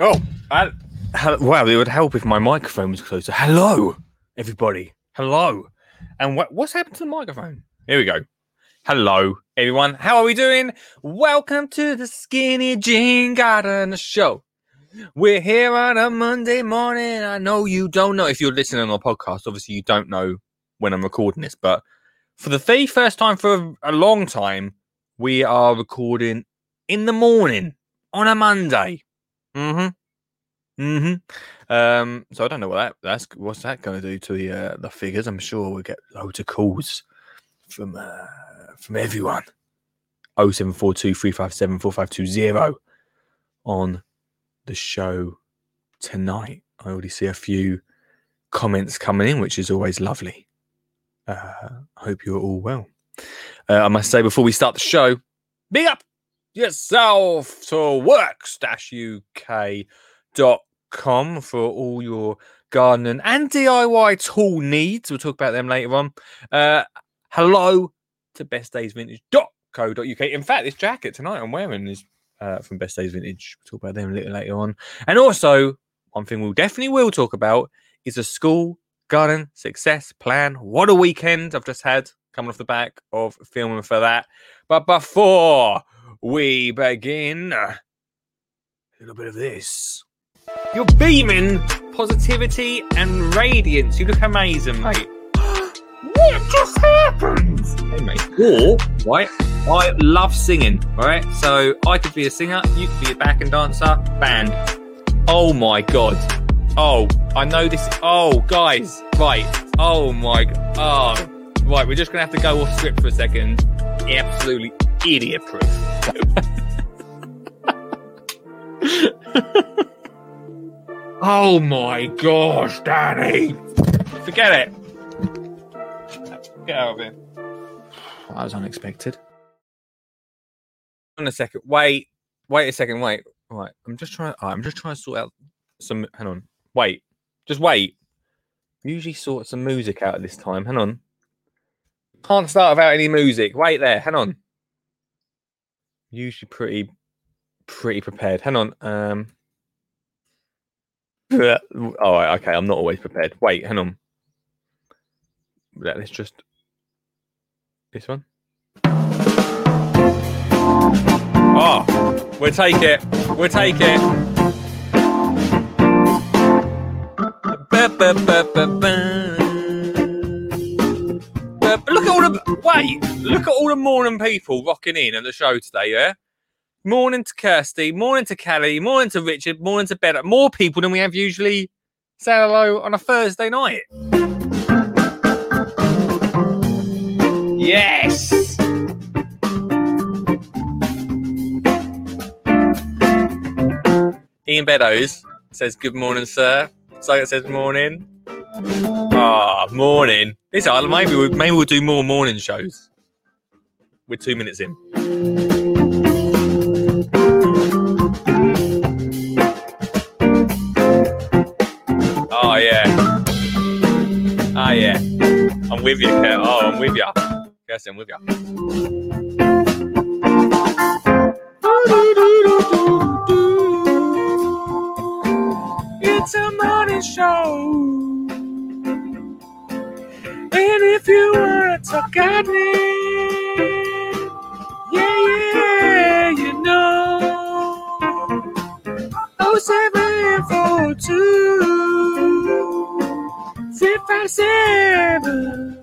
Oh, I, wow! It would help if my microphone was closer. Hello, everybody. Hello. And what, what's happened to the microphone? Here we go. Hello, everyone. How are we doing? Welcome to the Skinny Jean Garden Show. We're here on a Monday morning. I know you don't know if you're listening on a podcast. Obviously, you don't know when I'm recording this, but for the very first time for a long time, we are recording in the morning on a Monday. Mm-hmm. Mm-hmm. Um, so I don't know what that that's what's that going to do to the uh, the figures. I'm sure we'll get loads of calls from uh, from everyone. 0742 357 4520 on the show tonight. I already see a few comments coming in, which is always lovely. Uh, hope you're all well. Uh, I must say before we start the show, big up yourself to works-uk.com for all your gardening and DIY tool needs. We'll talk about them later on. Uh, hello to bestdaysvintage.co.uk. In fact, this jacket tonight I'm wearing is uh, from Best Days Vintage. We'll talk about them a little later on. And also, one thing we'll definitely will talk about is a school garden success plan. What a weekend I've just had coming off the back of filming for that. But before we begin, a little bit of this. You're beaming positivity and radiance. You look amazing, mate. what just happened? Hey, mate. Or, right, I love singing, right? So I could be a singer, you could be a back and dancer, band. Oh my god. Oh, I know this. Oh, guys, right. Oh my. Oh, right. We're just gonna have to go off script for a second. Absolutely idiot proof. oh my gosh, Danny! Forget it. Get out of here. That was unexpected. On a second. Wait. Wait a second. Wait. Right. I'm just trying. oh, I'm just trying to sort out some. Hang on. Wait. Just wait. Usually sort some music out at this time. Hang on. Can't start without any music. Wait there. Hang on. Usually pretty, pretty prepared. Hang on. Um. All right. Okay. I'm not always prepared. Wait. Hang on. Let's just. This one. Oh, we'll take it. We'll take it. Ba, ba, ba, but Look at all the wait. Look at all the morning people rocking in at the show today. Yeah. Morning to Kirsty. Morning to Kelly, Morning to Richard. Morning to Bella. More people than we have usually say hello on a Thursday night. Yes. Ian Beddoes says, Good morning, sir. Sogan says, Morning. Ah, morning. This uh, maybe we maybe we'll do more morning shows. We're two minutes in. Oh yeah. Ah yeah. I'm with you, Kurt. Oh, I'm with you. Yes, I'm with you. It's a morning show. And if you wanna talk at me, yeah, yeah, you know. 07402 357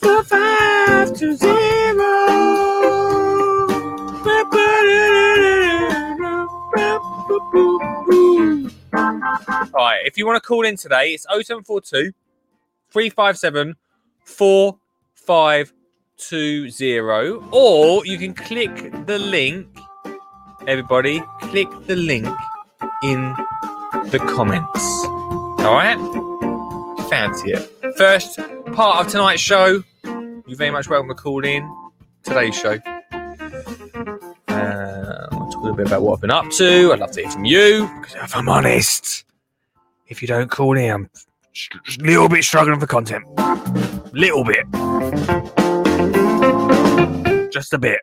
4520. All right, if you want to call in today, it's 0742 357 4520. Or you can click the link, everybody, click the link in the comments. All right? Fancy it. First part of tonight's show. You're very much welcome to call in today's show little bit about what I've been up to. I'd love to hear from you. If I'm honest, if you don't call me, I'm a little bit struggling for content. Little bit. Just a bit.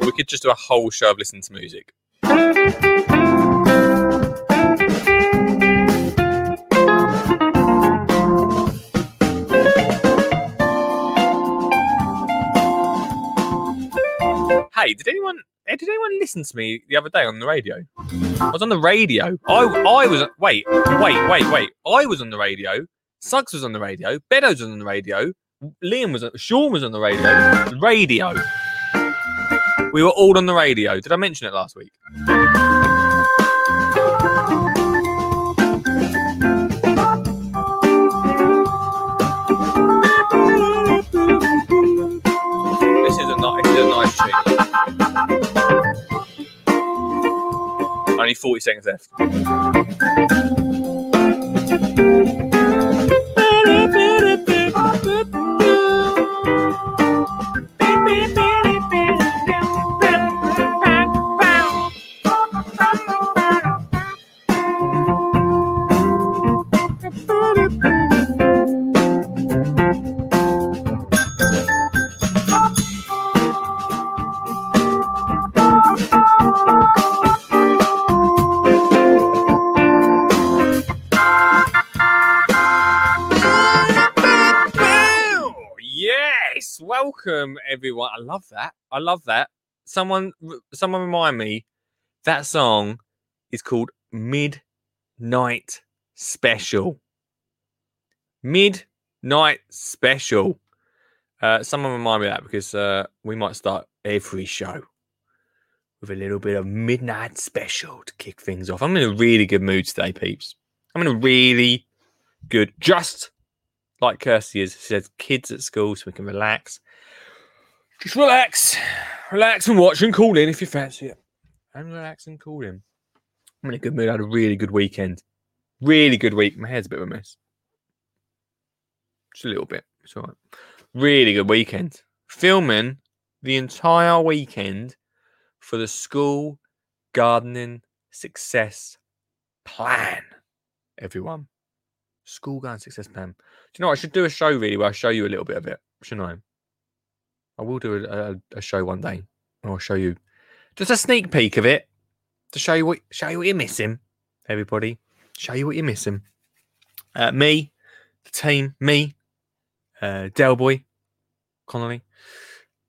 We could just do a whole show of listening to music. Hey, did anyone eh, did anyone listen to me the other day on the radio? I was on the radio. I I was wait wait wait wait. I was on the radio. Suggs was on the radio. Beddoes was on the radio. Liam was Sean was on the radio. Radio. We were all on the radio. Did I mention it last week? This is a nice, this is a nice tune. Only 40 seconds left. Love that. I love that. Someone, someone remind me that song is called Midnight Special. Midnight Special. Uh, someone remind me that because uh, we might start every show with a little bit of Midnight Special to kick things off. I'm in a really good mood today, peeps. I'm in a really good, just like Kirsty is, says kids at school so we can relax. Just relax, relax and watch and call in if you fancy it. And relax and call in. I'm in a good mood. I had a really good weekend. Really good week. My hair's a bit of a mess. Just a little bit. It's all right. Really good weekend. Filming the entire weekend for the school gardening success plan. Everyone. School garden success plan. Do you know what? I should do a show really where I show you a little bit of it, shouldn't I? I will do a, a, a show one day. I'll show you just a sneak peek of it to show you what show you what you're missing, everybody. Show you what you're missing. Uh, me, the team, me, uh, Del Boy, Connolly,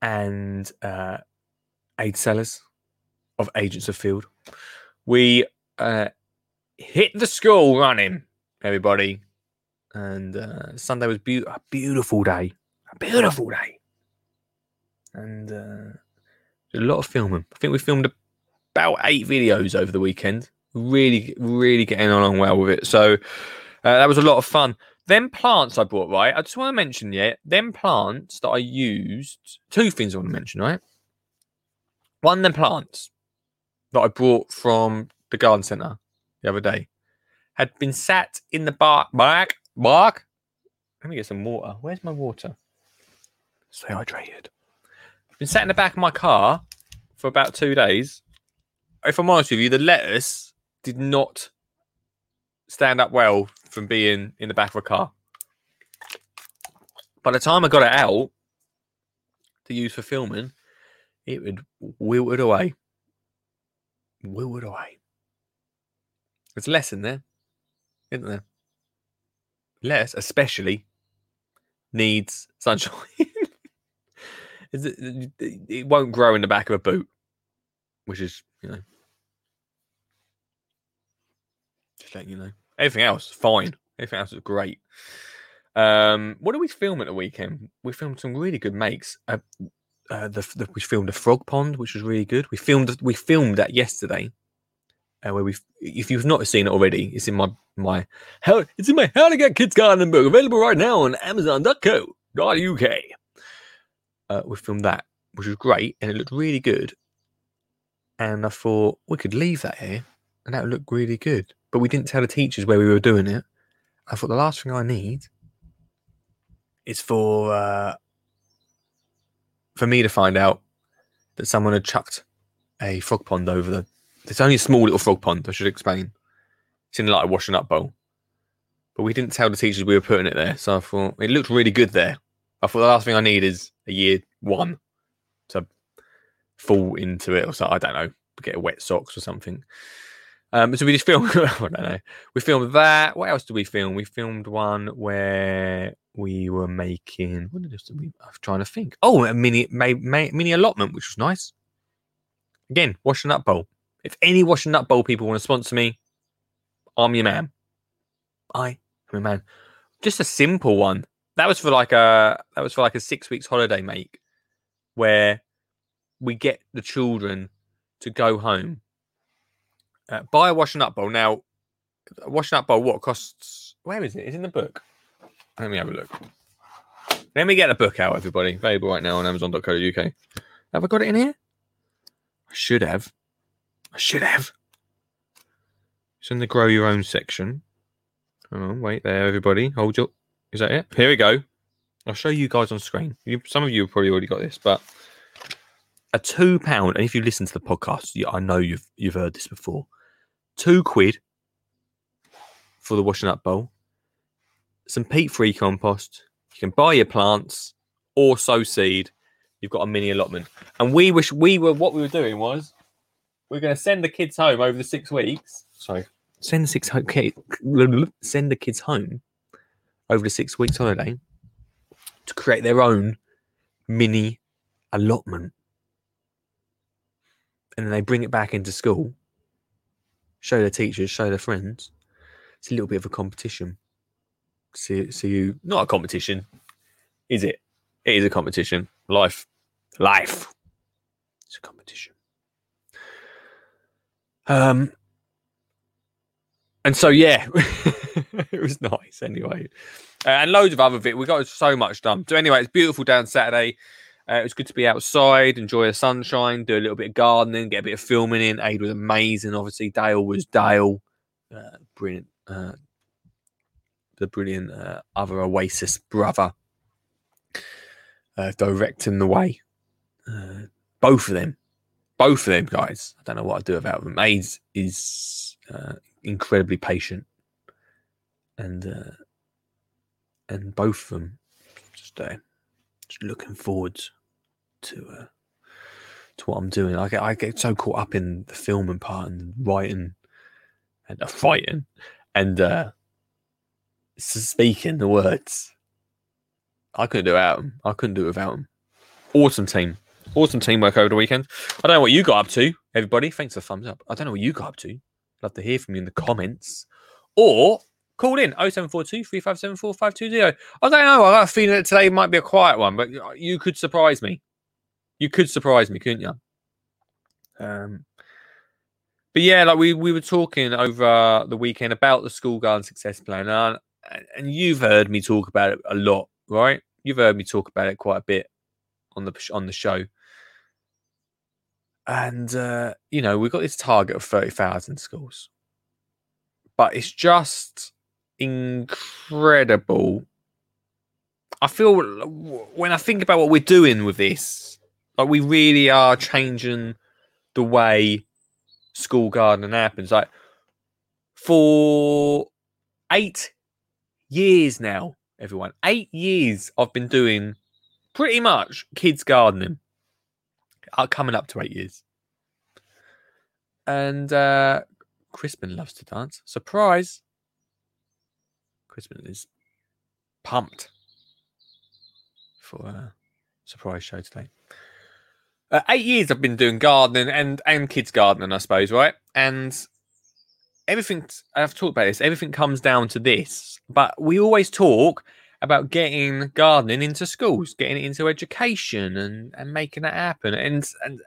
and uh, Aid Sellers of Agents of Field. We uh, hit the school running, everybody. And uh, Sunday was be- a beautiful day, a beautiful day, and uh, a lot of filming. I think we filmed about eight videos over the weekend. Really, really getting along well with it. So uh, that was a lot of fun. Them plants I bought, right? I just want to mention, yeah, them plants that I used. Two things I want to mention, right? One, them plants that I brought from the garden centre the other day had been sat in the bark, bark, bark. Let me get some water. Where's my water? Stay hydrated. Been sat in the back of my car for about two days. If I'm honest with you, the lettuce did not stand up well from being in the back of a car. By the time I got it out to use for filming, it would wilted away. Wilted away. There's less in there, isn't there? Lettuce, especially, needs sunshine. Is it, won't grow in the back of a boot, which is, you know, just letting you know. Everything else, is fine. Everything else is great. Um, what did we film at the weekend? We filmed some really good makes. Uh, uh, the, the we filmed a frog pond, which was really good. We filmed we filmed that yesterday, uh, where we if you've not seen it already, it's in my my how it's in my How to Get Kids Garden book available right now on Amazon.co.uk. Uh, we filmed that, which was great, and it looked really good. And I thought we could leave that here, and that would look really good. But we didn't tell the teachers where we were doing it. I thought the last thing I need is for uh, for me to find out that someone had chucked a frog pond over the. It's only a small little frog pond. I should explain. It's in like a washing up bowl, but we didn't tell the teachers we were putting it there. So I thought it looked really good there. I thought the last thing I need is a year one to fall into it or so. I don't know. Get wet socks or something. Um, so we just filmed. I don't know. We filmed that. What else did we film? We filmed one where we were making. What did we? I'm trying to think. Oh, a mini, mini allotment, which was nice. Again, washing up bowl. If any washing up bowl people want to sponsor me, I'm your man. I am your man. Just a simple one. That was for like a that was for like a six weeks holiday make, where we get the children to go home, uh, buy a washing up bowl. Now, washing up bowl, what costs? Where is it? It's in the book. Let me have a look. Let me get the book out, everybody. Available right now on Amazon.co.uk. Have I got it in here? I should have. I should have. It's in the grow your own section. Oh, wait there, everybody. Hold your. Is that it? Here we go. I'll show you guys on screen. You, some of you have probably already got this, but a two pound. And if you listen to the podcast, yeah, I know you've you've heard this before. Two quid for the washing up bowl. Some peat free compost. You can buy your plants or sow seed. You've got a mini allotment. And we wish we were what we were doing was we're going to send the kids home over the six weeks. Sorry, send the six home send the kids home over the six weeks holiday to create their own mini allotment, and then they bring it back into school, show their teachers, show their friends. It's a little bit of a competition. So, so you not a competition, is it? It is a competition. Life, life. It's a competition. Um, and so yeah, it was nice anyway, uh, and loads of other bit. We got so much done. So anyway, it's beautiful down Saturday. Uh, it was good to be outside, enjoy the sunshine, do a little bit of gardening, get a bit of filming in. Aid was amazing. Obviously, Dale was Dale, uh, brilliant. Uh, the brilliant uh, other Oasis brother, uh, directing the way. Both of them, both of them guys. I don't know what I'd do without them. Aids is incredibly patient, and uh, and both of them just, uh, just looking forward to uh, to what I'm doing. I get I get so caught up in the filming part and writing and uh, fighting and uh, speaking the words. I couldn't do it without them. I couldn't do it without them. Awesome team. Awesome teamwork over the weekend. I don't know what you got up to, everybody. Thanks for the thumbs up. I don't know what you got up to. Love to hear from you in the comments. Or call in 0742 357 4520. I don't know. I got a feeling that today might be a quiet one, but you could surprise me. You could surprise me, couldn't you? Um, but yeah, like we, we were talking over the weekend about the school garden success plan, and, and you've heard me talk about it a lot, right? You've heard me talk about it quite a bit on the on the show. And uh, you know, we've got this target of 30,000 schools. But it's just incredible. I feel when I think about what we're doing with this, like we really are changing the way school gardening happens. Like for eight years now, everyone, eight years I've been doing pretty much kids gardening. Uh, coming up to eight years. And uh, Crispin loves to dance. Surprise! Crispin is pumped for a surprise show today. Uh, eight years I've been doing gardening and and kids gardening, I suppose, right? And everything I've talked about this. Everything comes down to this, but we always talk about getting gardening into schools, getting it into education, and and making that happen. And and,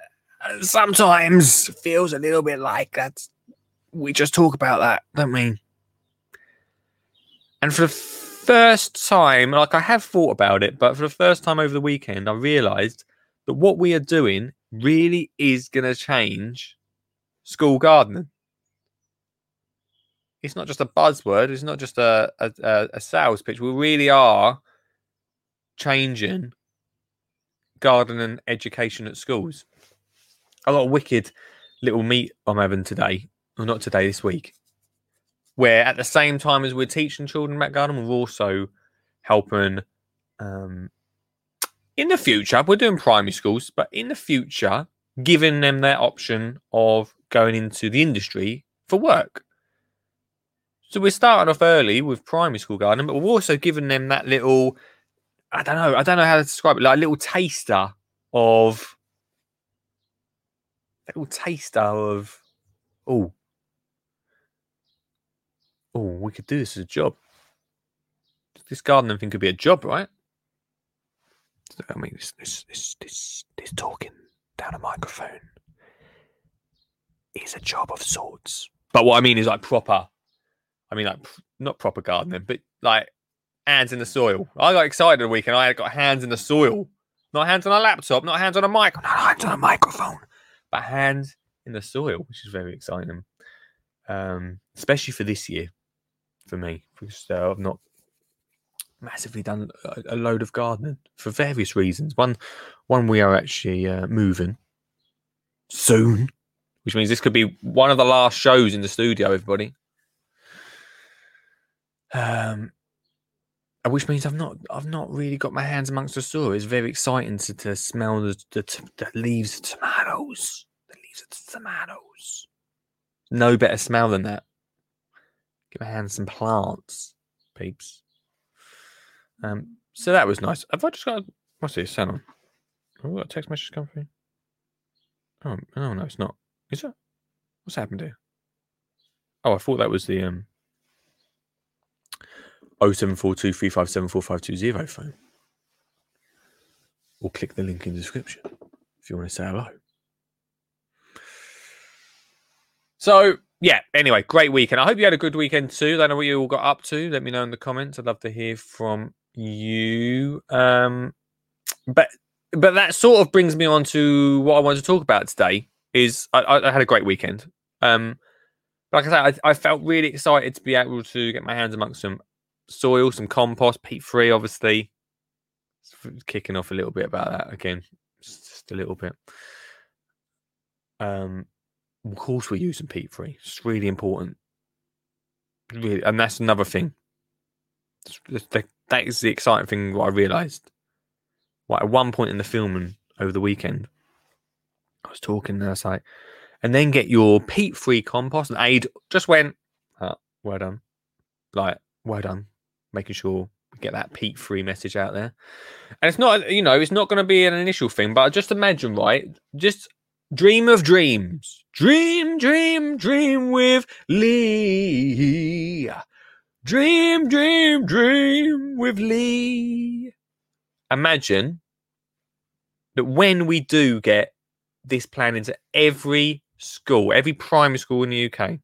sometimes feels a little bit like that. We just talk about that, don't we? And for the first time, like I have thought about it, but for the first time over the weekend, I realised that what we are doing really is going to change school gardening. It's not just a buzzword. It's not just a, a, a sales pitch. We really are changing gardening education at schools. A lot of wicked little meat I'm having today, or not today, this week, where at the same time as we're teaching children about gardening, we're also helping um, in the future. We're doing primary schools, but in the future, giving them that option of going into the industry for work. So we're starting off early with primary school gardening, but we're also giving them that little, I don't know, I don't know how to describe it, like a little taster of, little taster of, oh, oh, we could do this as a job. This gardening thing could be a job, right? I mean, this, this, this, this, this talking down a microphone is a job of sorts. But what I mean is like proper. I mean, like not proper gardening, but like hands in the soil. I got excited a week and I had got hands in the soil. Not hands on a laptop, not hands on a mic, not hands on a microphone, but hands in the soil, which is very exciting. Um, especially for this year, for me, because uh, I've not massively done a, a, load of gardening for various reasons. One, one we are actually uh, moving soon, which means this could be one of the last shows in the studio. Everybody, um, which means I've not, I've not really got my hands amongst the soil. It's very exciting to, to smell the, the, the leaves of tomatoes, the leaves of tomatoes. No better smell than that. Give my hands some plants, peeps. Um, so that was nice. Have I just got what's this? Hang on. Have got a text message through? Oh, oh no, it's not. Is it? What's happened here? Oh, I thought that was the um 07423574520 phone. Or click the link in the description if you want to say hello. So yeah, anyway, great weekend. I hope you had a good weekend too. I know what you all got up to. Let me know in the comments. I'd love to hear from you. Um, but but that sort of brings me on to what I want to talk about today. Is I, I had a great weekend. Um, like I said, I, I, felt really excited to be able to get my hands amongst some soil, some compost, peat free, obviously. Kicking off a little bit about that again, just a little bit. Um, of course, we're using peat free. It's really important. Really, and that's another thing. The that is the exciting thing. What I realised, like at one point in the filming over the weekend, I was talking and I was like, and then get your peat-free compost. And Aid just went, oh, well done, like well done, making sure we get that peat-free message out there. And it's not, you know, it's not going to be an initial thing, but just imagine, right? Just dream of dreams, dream, dream, dream with Lee. Dream, dream, dream with Lee. Imagine that when we do get this plan into every school, every primary school in the UK,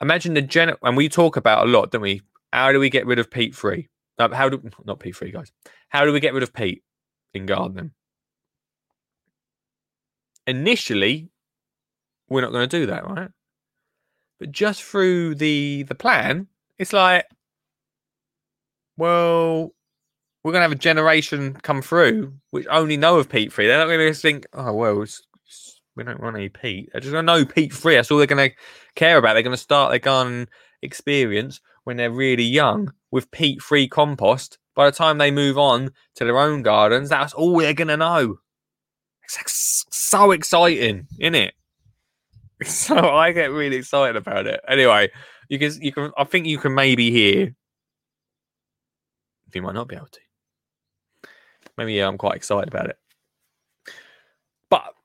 imagine the gen and we talk about a lot, don't we? How do we get rid of peat free? Uh, how do not peat free, guys? How do we get rid of peat in gardening? Initially, we're not going to do that, right? But just through the the plan, it's like, well, we're gonna have a generation come through which only know of peat free. They're not gonna think, oh well, it's, we don't want any peat. They're just gonna know peat free. That's all they're gonna care about. They're gonna start their garden experience when they're really young with peat free compost. By the time they move on to their own gardens, that's all they're gonna know. It's so exciting, isn't it? So I get really excited about it. Anyway, you can you can I think you can maybe hear. You might not be able to. Maybe yeah, I'm quite excited about it. But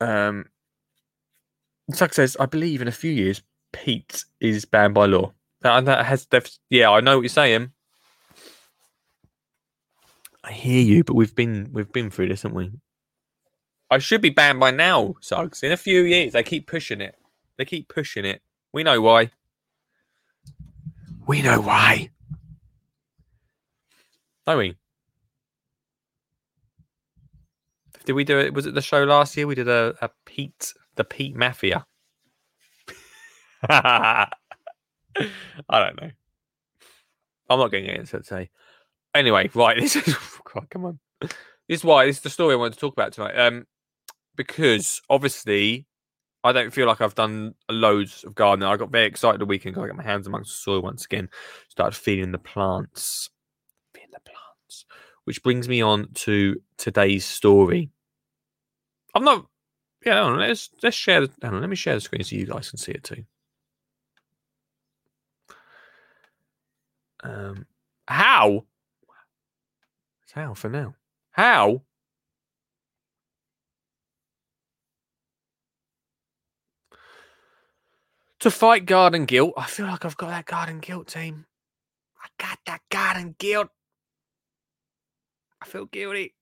um Suggs says, I believe in a few years peat is banned by law. That, that has yeah, I know what you're saying. I hear you, but we've been we've been through this, haven't we? I should be banned by now, Suggs. In a few years, they keep pushing it. They keep pushing it. We know why. We know why. Don't we? Did we do it? Was it the show last year? We did a, a peat, the peat Mafia. I don't know. I'm not getting into it today. Anyway, right. This is God, come on. This is why this is the story I wanted to talk about tonight. Um, because obviously I don't feel like I've done loads of gardening. I got very excited the weekend I got my hands amongst the soil once again. Started feeding the plants. Feeding the plants. Which brings me on to today's story. I'm not. Yeah, on, let's let's share. The, on, let me share the screen so you guys can see it too. Um, how? It's how for now. How? To fight garden guilt. I feel like I've got that garden guilt team. I got that garden guilt. I feel guilty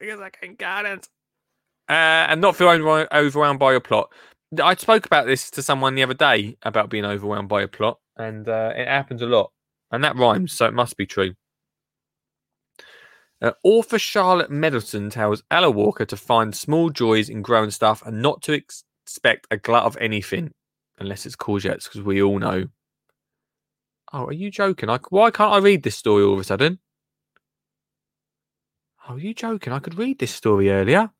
because I can't gardens. Uh, and not feel overwhelmed by your plot. I spoke about this to someone the other day about being overwhelmed by a plot, and uh, it happens a lot. And that rhymes, so it must be true. Uh, author Charlotte Middleton tells Ella Walker to find small joys in growing stuff and not to ex- expect a glut of anything, unless it's courgettes, because we all know. Oh, are you joking? I, why can't I read this story all of a sudden? Oh, are you joking? I could read this story earlier.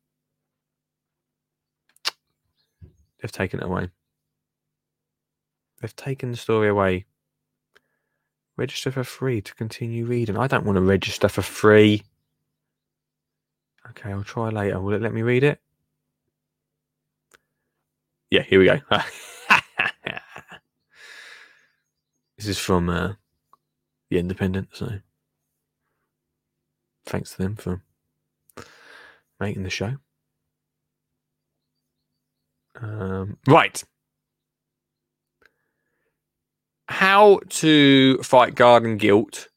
They've taken it away. They've taken the story away. Register for free to continue reading. I don't want to register for free. Okay, I'll try later. Will it let me read it? Yeah, here we go. this is from uh, The Independent, so thanks to them for making the show. Um, right how to fight garden guilt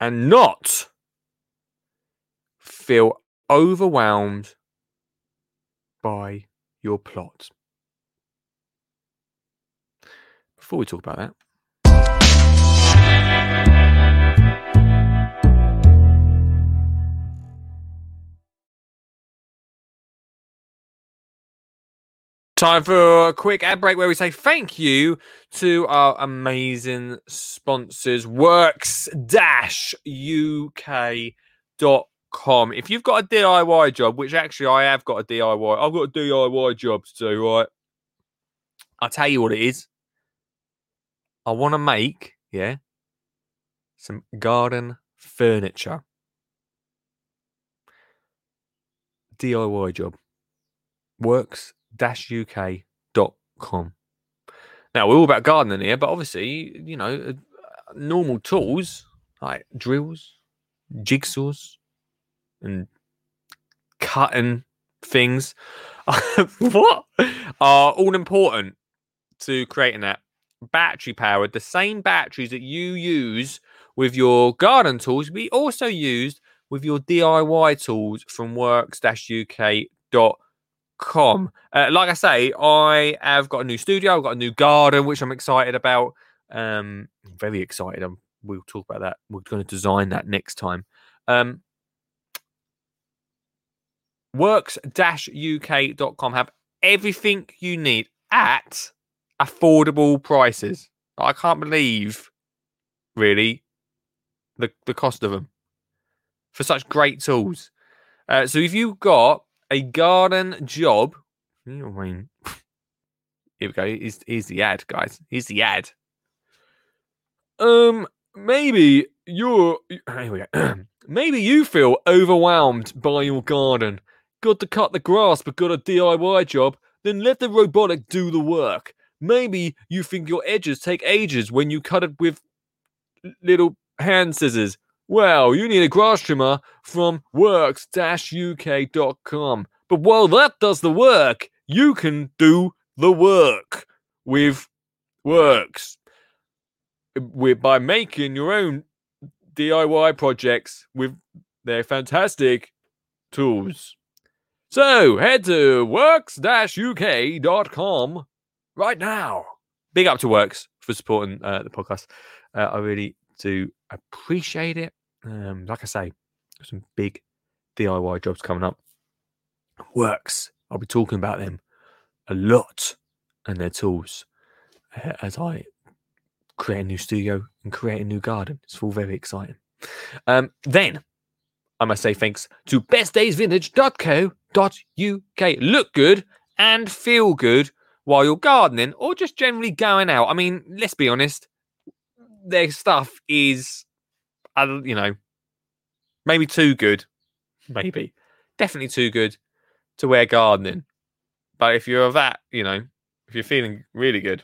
and not feel overwhelmed by your plot. Before we talk about that, Time for a quick ad break where we say thank you to our amazing sponsors, works-uk.com. If you've got a DIY job, which actually I have got a DIY, I've got a DIY job to do, right? I'll tell you what it is. I want to make, yeah, some garden furniture. DIY job. Works uk.com. Now, we're all about gardening here, but obviously, you know, uh, normal tools like drills, jigsaws, and cutting things what are all important to creating that battery powered the same batteries that you use with your garden tools we also used with your diy tools from works-uk.com com. Uh, like I say, I have got a new studio. I've got a new garden, which I'm excited about. Um, very excited. I'm, we'll talk about that. We're going to design that next time. Um, works-uk.com have everything you need at affordable prices. I can't believe, really, the the cost of them for such great tools. Uh, so if you've got a garden job. Here we go. Here's, here's the ad, guys. Here's the ad. Um, maybe you're. Here we go. maybe you feel overwhelmed by your garden. Got to cut the grass, but got a DIY job. Then let the robotic do the work. Maybe you think your edges take ages when you cut it with little hand scissors. Well, you need a grass trimmer from works-uk.com. But while that does the work, you can do the work with Works. By making your own DIY projects with their fantastic tools. So head to works-uk.com right now. Big up to Works for supporting uh, the podcast. Uh, I really do appreciate it. Um, like I say, some big DIY jobs coming up. Works. I'll be talking about them a lot and their tools uh, as I create a new studio and create a new garden. It's all very exciting. Um, then I must say thanks to bestdaysvintage.co.uk. Look good and feel good while you're gardening or just generally going out. I mean, let's be honest, their stuff is you know, maybe too good. Maybe. Definitely too good to wear gardening. But if you're that, you know, if you're feeling really good,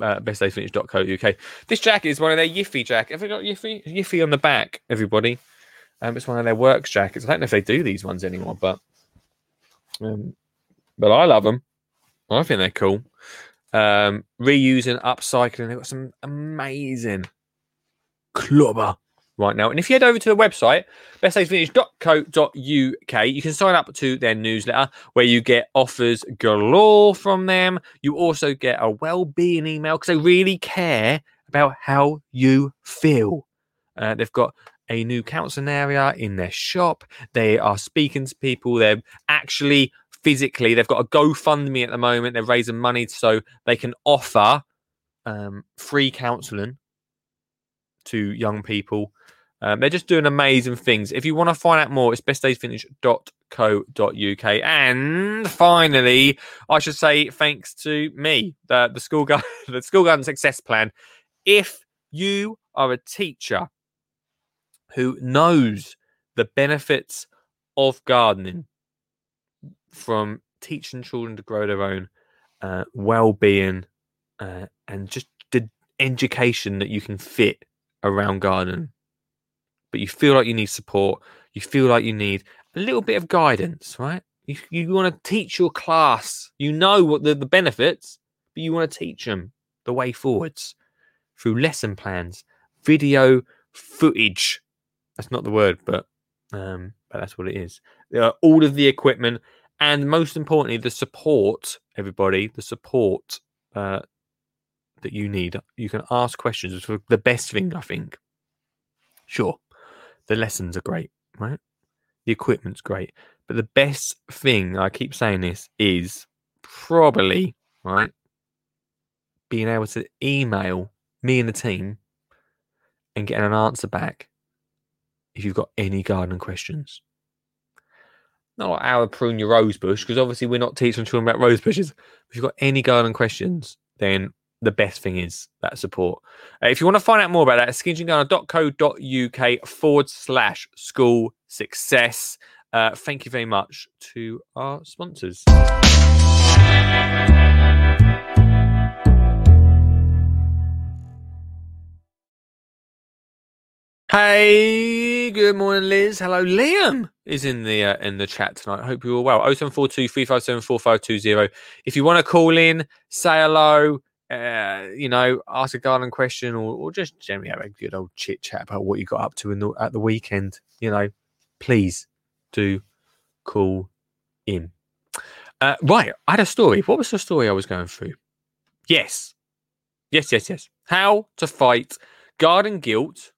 uh, bestdaysvintage.co.uk. This jacket is one of their Yiffy jackets. Have got Yiffy? Yiffy on the back, everybody. Um, it's one of their works jackets. I don't know if they do these ones anymore, but um, but I love them. I think they're cool. Um, reusing, upcycling. They've got some amazing clubber right now. And if you head over to the website, bestdaysvintage.co.uk, you can sign up to their newsletter where you get offers galore from them. You also get a well-being email because they really care about how you feel. Uh, they've got a new counseling area in their shop. They are speaking to people. They're actually physically, they've got a GoFundMe at the moment. They're raising money so they can offer um, free counseling to young people. Um, they're just doing amazing things. If you want to find out more, it's bestdaysvintage.co.uk. And finally, I should say thanks to me, the, the school guide, the school garden success plan. If you are a teacher who knows the benefits of gardening from teaching children to grow their own uh, well-being uh, and just the education that you can fit around gardening. But you feel like you need support you feel like you need a little bit of guidance right? You, you want to teach your class you know what the, the benefits but you want to teach them the way forwards through lesson plans video footage. That's not the word but um but that's what it is. Uh, all of the equipment and most importantly, the support, everybody, the support uh, that you need. You can ask questions. It's the best thing, I think. Sure, the lessons are great, right? The equipment's great. But the best thing, I keep saying this, is probably, right, being able to email me and the team and getting an answer back if you've got any garden questions not like how to prune your rose bush, because obviously we're not teaching children about rose bushes. If you've got any garden questions, then the best thing is that support. Uh, if you want to find out more about that, skinnyjeangardener.co.uk forward slash school success. Uh, thank you very much to our sponsors. Hey, good morning, Liz. Hello, Liam is in the uh, in the chat tonight. Hope you're well. 0742 357 4520. If you want to call in, say hello, uh, you know, ask a garden question, or, or just generally have a good old chit chat about what you got up to in the, at the weekend, you know, please do call in. Uh, right, I had a story. What was the story I was going through? Yes, yes, yes, yes. How to fight garden guilt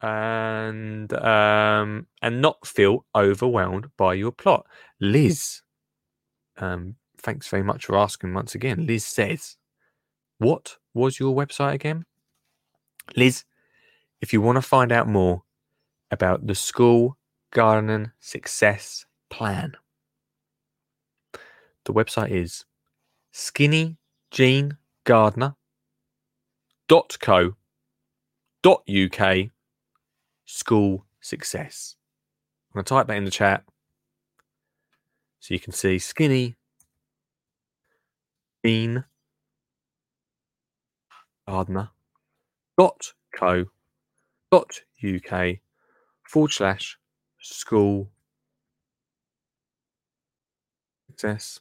and um, and not feel overwhelmed by your plot. Liz, um, thanks very much for asking once again. Liz says, "What was your website again?" Liz, if you want to find out more about the school gardening success plan, the website is skinny jean gardener dot co dot uk school success. I'm going to type that in the chat so you can see skinny jean gardener dot co dot uk forward slash school success.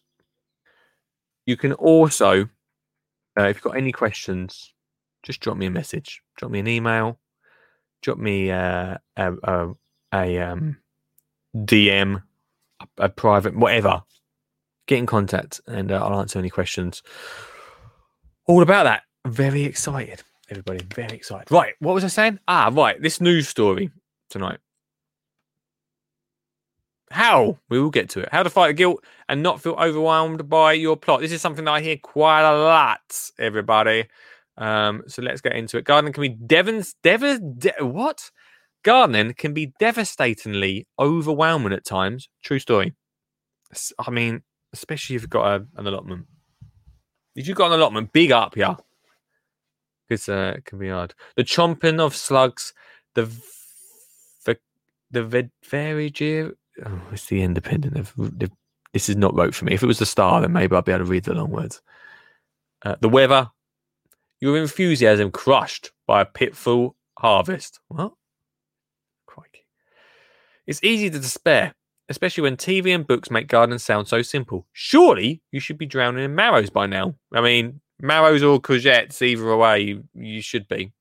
You can also, uh, if you've got any questions, just drop me a message, drop me an email, drop me uh, a, a, a um, DM, a, a, private, whatever. Get in contact and uh, I'll answer any questions. All about that. Very excited, everybody. Very excited. Right. What was I saying? Ah, right. This news story tonight. How? We will get to it. How to fight guilt and not feel overwhelmed by your plot. This is something that I hear quite a lot, everybody. Um, so let's get into it. Gardening can be Devon's Devon de- what? Gardening can be devastatingly overwhelming at times. True story. I mean, especially if you've got a, an allotment. If you've got an allotment, big up, yeah. Because uh, it can be hard. The chomping of slugs, the the the very oh, it's the independent of the This is not wrote for me. If it was the star, then maybe I'd be able to read the long words. Uh, the weather, your enthusiasm crushed by a pitfall harvest. What? Crikey. It's easy to despair, especially when TV and books make gardening sound so simple. Surely you should be drowning in marrows by now. I mean, marrows or courgettes, either way, you, you should be.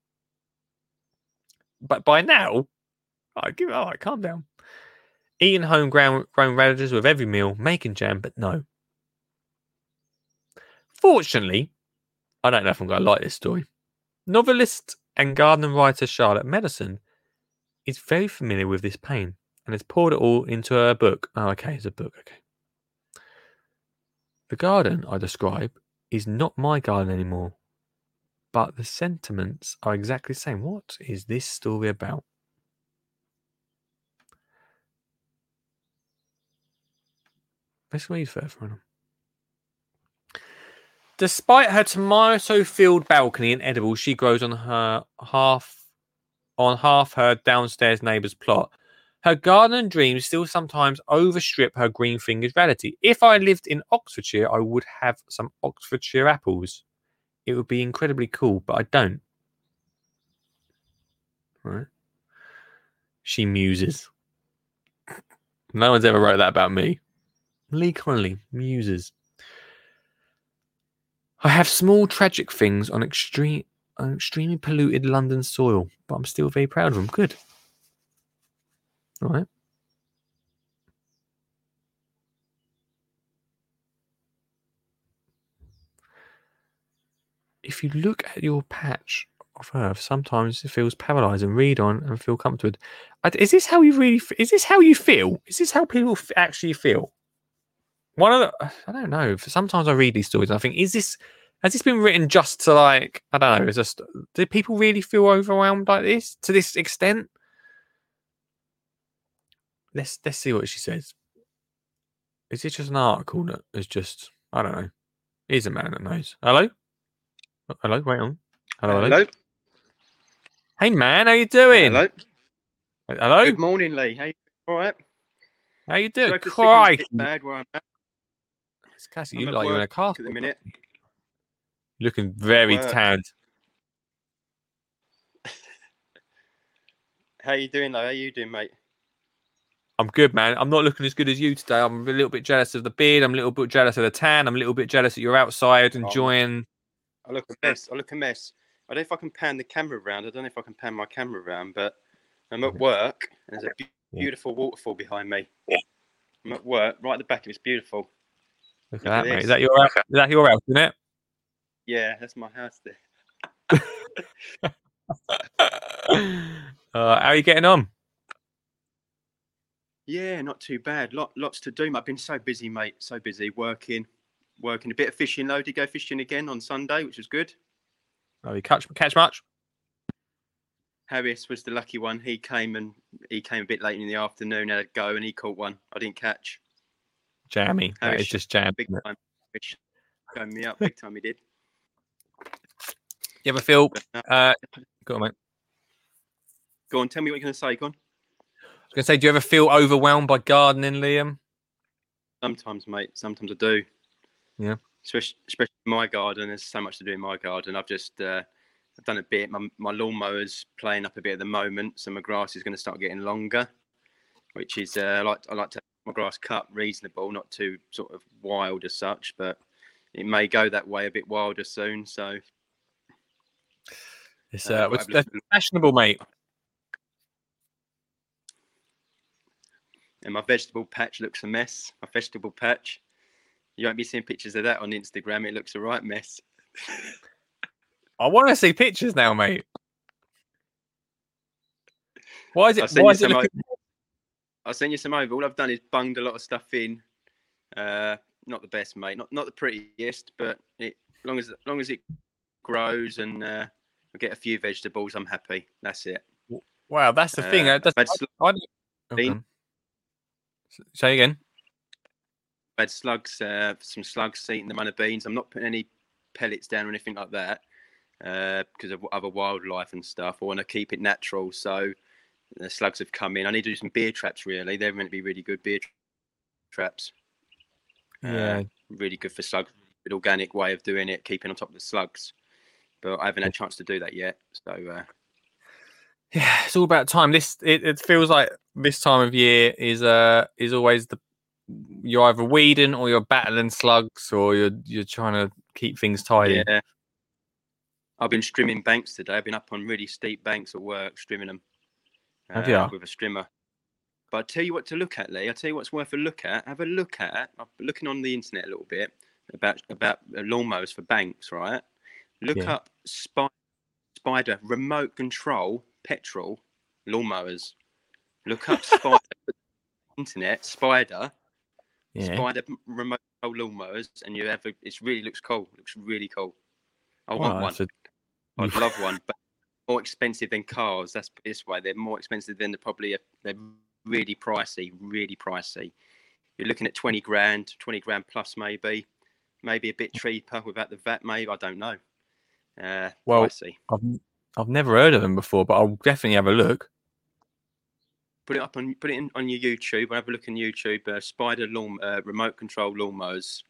But by now, I give oh, all right, calm down. Eating homegrown grown radishes with every meal, making jam, but no. Fortunately, I don't know if I'm going to like this story. Novelist and garden writer Charlotte Mendelson is very familiar with this pain and has poured it all into her book. Oh, okay, it's a book. Okay. The garden I describe is not my garden anymore, but the sentiments are exactly the same. What is this story about? Let's read further on. Despite her tomato-filled balcony and edible, she grows on her half on half her downstairs neighbour's plot. Her garden dreams still sometimes overstrip her green fingers reality. If I lived in Oxfordshire, I would have some Oxfordshire apples. It would be incredibly cool, but I don't. Right? She muses. No one's ever wrote that about me. Lee Connolly muses. I have small tragic things on extreme on extremely polluted London soil, but I'm still very proud of them. Good. All right. If you look at your patch of earth, sometimes it feels paralyzed and read on and feel comforted. Is this how you really? Is this how you feel? Is this how people actually feel? One of the, I don't know. Sometimes I read these stories and I think, is this has this been written just to like I don't know? Is just do people really feel overwhelmed like this to this extent? Let's let's see what she says. Is it just an article that is just I don't know? He's a man that knows. Hello, hello. Wait on. Hello, hello. Hello. Hey man, how you doing? Hello. Hello. Good morning, Lee. How you all right? How you doing? if the signal's a Crikey. bad where I'm at Cassie, I'm you look like you're in a car. at the minute. Looking very tanned. How you doing, though? How are you doing, mate? I'm good, man. I'm not looking as good as you today. I'm a little bit jealous of the beard. I'm a little bit jealous of the tan. I'm a little bit jealous that you're outside Oh, enjoying. I look a mess. I look a mess. I don't know if I can pan the camera around. I don't know if I can pan my camera around, but I'm at work and there's a beautiful waterfall behind me. I'm at work, right at the back, and it's beautiful. Look at that, at mate. Is that your house? Is that your house, isn't it? Yeah, that's my house there. uh, how are you getting on? Yeah, not too bad. Lot, lots to do. I've been so busy, mate. So busy working, working a bit of fishing. Though, did go fishing again on Sunday, which was good. Oh, you catch catch much? Harris was the lucky one. He came and he came a bit late in the afternoon, had a go, and he caught one. I didn't catch. Jammy. That Harris, just jam. Big time. Going me up big time. He did. You ever feel? Uh, Uh, go on, mate. go on, tell me what you're going to say. Go on. I was gonna say, do you ever feel overwhelmed by gardening, Liam? Sometimes, mate. Sometimes I do. Yeah. Especially, especially in my garden. There's so much to do in my garden. I've just uh, I've done a bit. My my lawnmower's playing up a bit at the moment, so my grass is going to start getting longer, which is uh, I like I like to my grass cut reasonable, not too sort of wild as such, but it may go that way a bit wilder soon. So It's Uh, uh, it's, fashionable, mate. and my vegetable patch looks a mess. My vegetable patch. You won't be seeing pictures of that on Instagram. It looks a right mess. I want to see pictures now, mate. Why is it? Why is it looking? I'll send you some over. All I've done is bunged a lot of stuff in. Uh, not the best, mate. Not not the prettiest, but it, as long as as long as it grows and uh, I get a few vegetables, I'm happy. That's it. Wow, that's the thing. Uh, Uh, that's, I've had, I, I don't- oh, Bean. go on. S- Say again. I've had slugs, uh, some slugs eating the runner beans. I'm not putting any pellets down or anything like that uh, because of other wildlife and stuff. I want to keep it natural. So the slugs have come in. I need to do some beer traps. Really, they're meant to be really good beer tra- traps. Uh, Yeah. really good for slugs. Good organic way of doing it, keeping on top of the slugs. But I haven't had a chance to do that yet. So uh, Yeah, it's all about time. This it, it feels like this time of year is uh is always the you're either weeding or you're battling slugs or you're you're trying to keep things tidy. yeah. I've been strimming banks today. I've been up on really steep banks at work, strimming them uh, Have ya? with a strimmer. But I tell you what to look at, Lee. I tell you what's worth a look at. Have a look at. I'm looking on the internet a little bit about about uh, lawnmowers for banks, right? Look Yeah. up Spy, Spider remote control petrol lawnmowers. Look up Spider internet Spider Yeah. Spider remote control lawnmowers, and you have a, it really looks cool. Looks really cool. I want one. that's a- I'd love one, but more expensive than cars. That's this way. They're more expensive than the probably a, they're really pricey, really pricey. You're looking at twenty grand, twenty grand plus maybe, maybe a bit cheaper without the VAT. Maybe I don't know. Uh, Well, pricey. I've I've never heard of them before, but I'll definitely have a look. Put it up on put it in, on your YouTube. I have a look on YouTube. Uh, Spider lawn uh, remote control lawnmowers,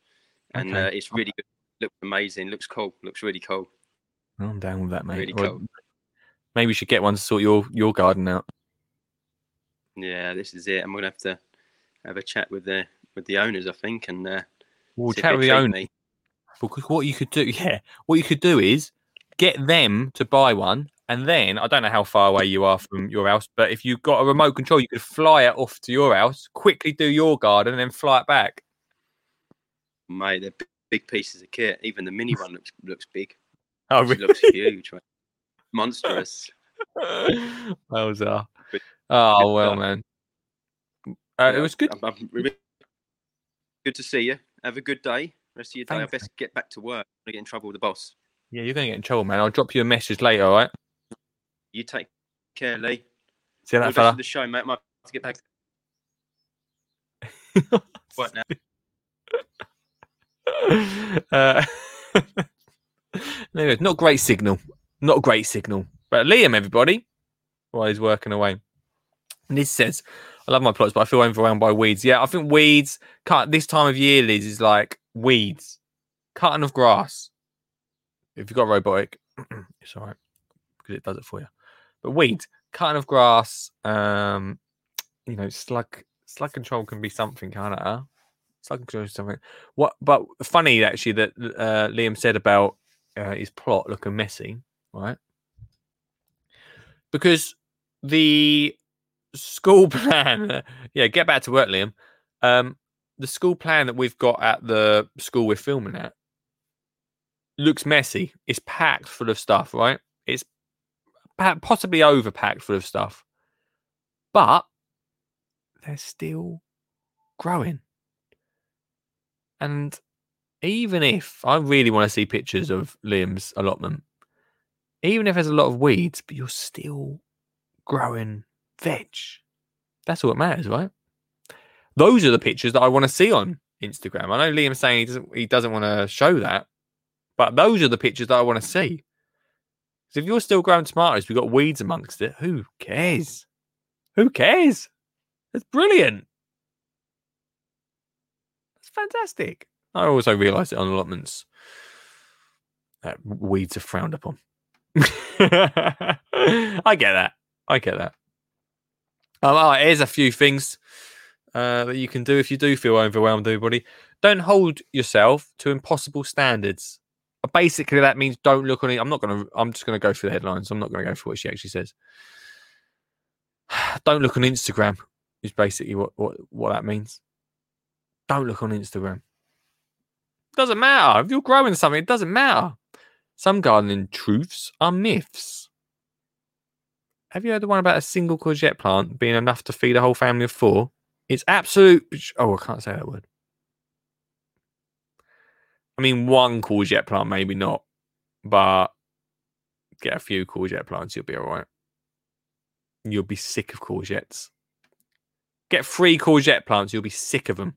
and Okay. uh, it's really good. Looks amazing. Looks cool. Looks really cool. I'm down with that, mate. Really Well, cool. Maybe you should get one to sort your your garden out. Yeah, this is it. I'm gonna have to have a chat with the with the owners, I think, and uh, We'll chat with the treat owner. Because what you could do, yeah, what you could do is get them to buy one, and then I don't know how far away you are from your house, but if you've got a remote control, you could fly it off to your house, quickly do your garden, and then fly it back. Mate, they're big, pieces of kit. Even the mini one looks looks big. Oh, It looks huge, mate. Monstrous. Those are. Good- Oh well, man. Uh, it was good. I'm- I'm really- good to see you. Have a good day. Rest of your day. I Thanks, best get back to work. I get in trouble with the boss. Yeah, you're gonna get in trouble, man. I'll drop you a message later. All right. You take care, Lee. See you that the fella. the show, mate. I might have to get back what now. uh, anyway, not great signal. Not a great signal. But Liam, everybody, while he's working away. And this says, I love my plots, but I feel overwhelmed by weeds. Yeah, I think weeds, cut this time of year, Liz, is like weeds, cutting of grass. If you've got robotic, it's all right because it does it for you. But weeds, cutting of grass, um, you know, slug, slug control can be something, can't it? Huh? Slug control is something. What? But funny actually that uh, Liam said about uh, his plot looking messy, right? Because the school plan, yeah, get back to work, Liam. Um, the school plan that we've got at the school we're filming at looks messy. It's packed full of stuff, right? It's possibly overpacked full of stuff, but they're still growing. And even if I really want to see pictures of Liam's allotment, even if there's a lot of weeds, but you're still growing veg. That's all that matters, right? Those are the pictures that I want to see on Instagram. I know Liam's saying he doesn't he doesn't want to show that, but those are the pictures that I want to see. So if you're still growing tomatoes, we've got weeds amongst it. Who cares? Who cares? It's brilliant. That's fantastic. I also realise that on allotments, that weeds are frowned upon. I get that. I get that. Um, oh, here's a few things uh, that you can do if you do feel overwhelmed, everybody. Don't hold yourself to impossible standards. Uh, Basically, that means don't look on it. I'm not going to, I'm just going to go through the headlines. I'm not going to go for what she actually says. Don't look on Instagram, is basically what, what, what that means. Don't look on Instagram. Doesn't matter. If you're growing something, it doesn't matter. Some gardening truths are myths. Have you heard the one about a single courgette plant being enough to feed a whole family of four? It's absolute. Oh, I can't say that word. I mean, one courgette plant, maybe not, but get a few courgette plants, you'll be all right. You'll be sick of courgettes. Get three courgette plants, you'll be sick of them.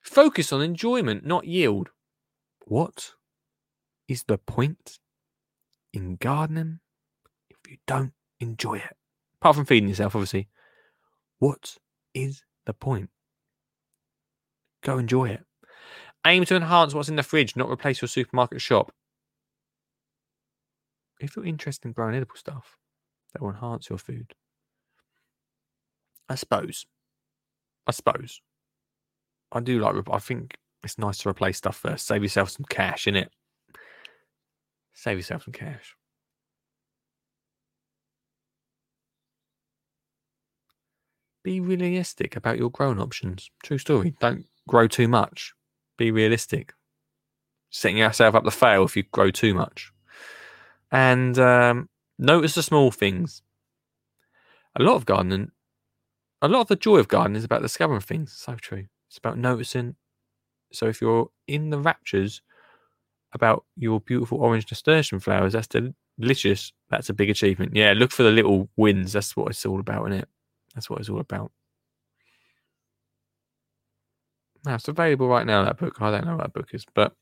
Focus on enjoyment, not yield. What is the point in gardening if you don't enjoy it? Apart from feeding yourself, obviously. What is the point? Go enjoy it. Aim to enhance what's in the fridge, not replace your supermarket shop. If you're interested in growing edible stuff that will enhance your food, I suppose. I suppose. I do like. I think it's nice to replace stuff first. Save yourself some cash, innit? Save yourself some cash. Be realistic about your growing options. True story. Don't grow too much. Be realistic. Setting yourself up to fail if you grow too much. And um, notice the small things. A lot of gardening, a lot of the joy of gardening is about discovering things. So true. It's about noticing. So if you're in the raptures about your beautiful orange nasturtium flowers, that's delicious. That's a big achievement. Yeah, look for the little wins. That's what it's all about, isn't it? That's what it's all about. Now it's available right now. That book. I don't know what that book is, but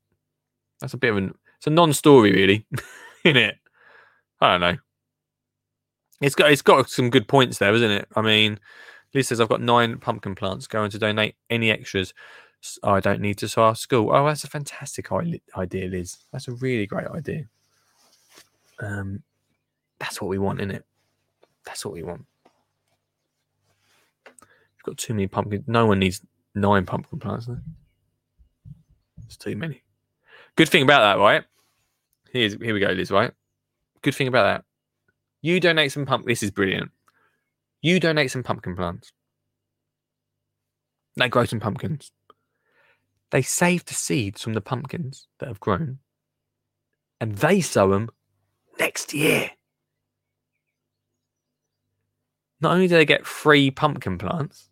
that's a bit of an. It's a non-story, really, in it. I don't know. It's got it's got some good points there, isn't it? I mean, Liz says I've got nine pumpkin plants. Going to donate any extras. I don't need to start school. Oh, that's a fantastic idea, Liz. That's a really great idea. Um, that's what we want, isn't it? That's what we want. We've got too many pumpkins. No one needs nine pumpkin plants. It's too many. Good thing about that, right? Here's here we go, Liz. Right. Good thing about that. You donate some pump. This is brilliant. You donate some pumpkin plants. They grow some pumpkins. They save the seeds from the pumpkins that have grown, and they sow them next year. Not only do they get free pumpkin plants,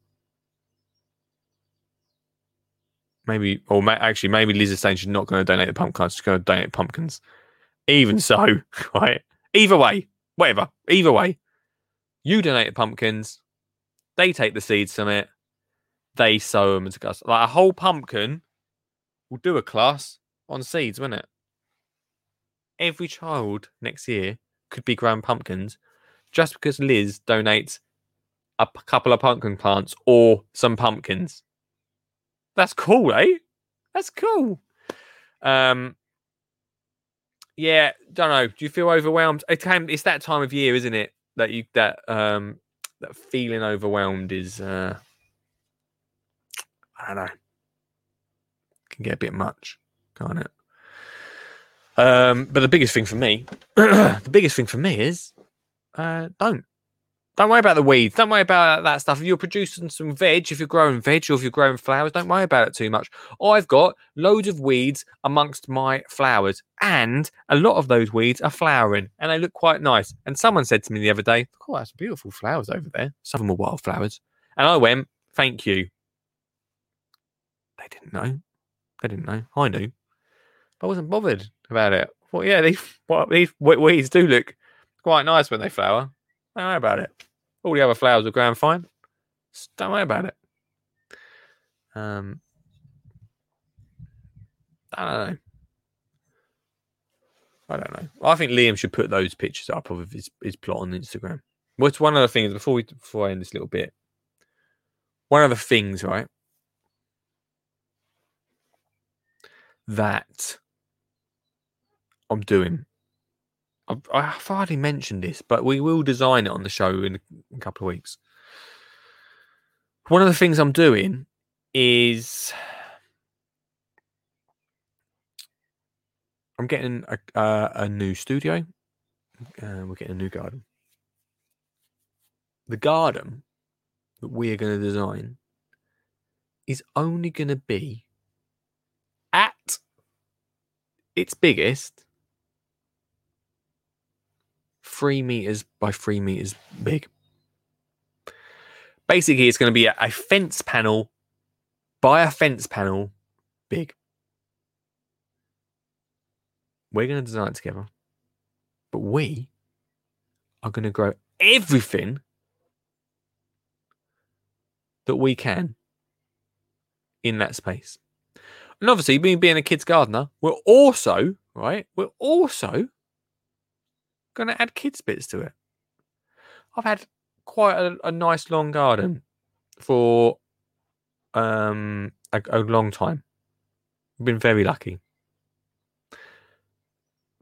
maybe, or ma- actually, maybe Liz is saying she's not going to donate the pumpkins, she's going to donate pumpkins. Even so, right? Either way, whatever. Either way, you donate the pumpkins, they take the seeds from it, they sow them into glass. Like a whole pumpkin will do a class on seeds, won't it? Every child next year could be growing pumpkins just because Liz donates a p- couple of pumpkin plants or some pumpkins. That's cool, eh? That's cool. Um, yeah, don't know. Do you feel overwhelmed? It came. It's that time of year, isn't it? That you that um that feeling overwhelmed is. uh I don't know. Can get a bit much, can't it? Um, but the biggest thing for me, the biggest thing for me is, uh, don't don't worry about the weeds. Don't worry about that stuff. If you're producing some veg, if you're growing veg or if you're growing flowers, don't worry about it too much. I've got loads of weeds amongst my flowers, and a lot of those weeds are flowering and they look quite nice. And someone said to me the other day, Oh, that's beautiful flowers over there. Some of them are wildflowers. And I went, Thank you. They didn't know. They didn't know. I knew. but I wasn't bothered about it. Well, yeah, these, these weeds do look quite nice when they flower. Don't worry about it. All the other flowers are growing fine. Just don't worry about it. Um, I don't know. I don't know. I think Liam should put those pictures up of his, his plot on Instagram. What's one of the things before we before I end this little bit? One of the things, right, that I'm doing I've, I've already mentioned this, but we will design it on the show in a, couple of weeks. One of the things I'm doing is I'm getting a, a new studio. Uh, we're getting a new garden. The garden that we are going to design is only going to be at its biggest three meters by three meters big. Basically, it's going to be a, a fence panel by a fence panel big. We're going to design it together, but we are going to grow everything that we can in that space. And obviously, being being a kid's gardener, we're also, right, we're also going to add kids bits to it. I've had quite a, a nice long garden for um a, a long time. I've been very lucky.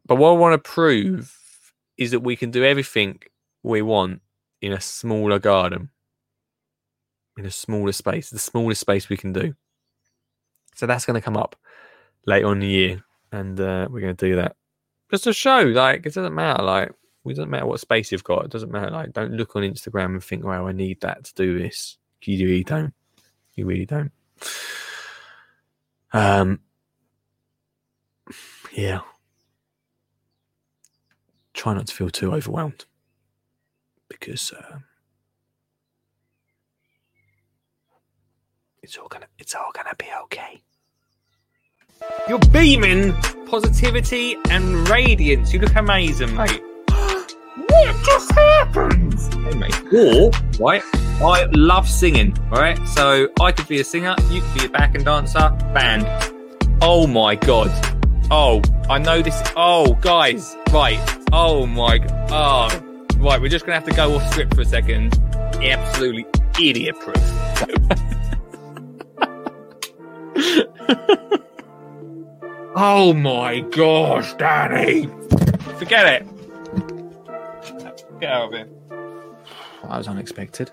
But what I want to prove is that we can do everything we want in a smaller garden, in a smaller space, the smallest space we can do. So that's going to come up later on the year, and uh, we're going to do that just to show. Like it doesn't matter. Like it doesn't matter what space you've got. It doesn't matter. Like don't look on Instagram and think, "Wow, I need that to do this." You really don't. You really don't. Um. Yeah. Try not to feel too overwhelmed because uh, it's all gonna it's all gonna be okay. You're beaming positivity and radiance. You look amazing, mate. what just happened? Hey, mate. Or, right, I love singing, right? So I could be a singer, you could be a back and dancer, band. Oh my god. Oh, I know this. Oh, guys, right. Oh my. Oh, right. We're just gonna have to go off script for a second. Absolutely idiot proof. oh my gosh, Danny! Forget it. Get out of here. That was unexpected.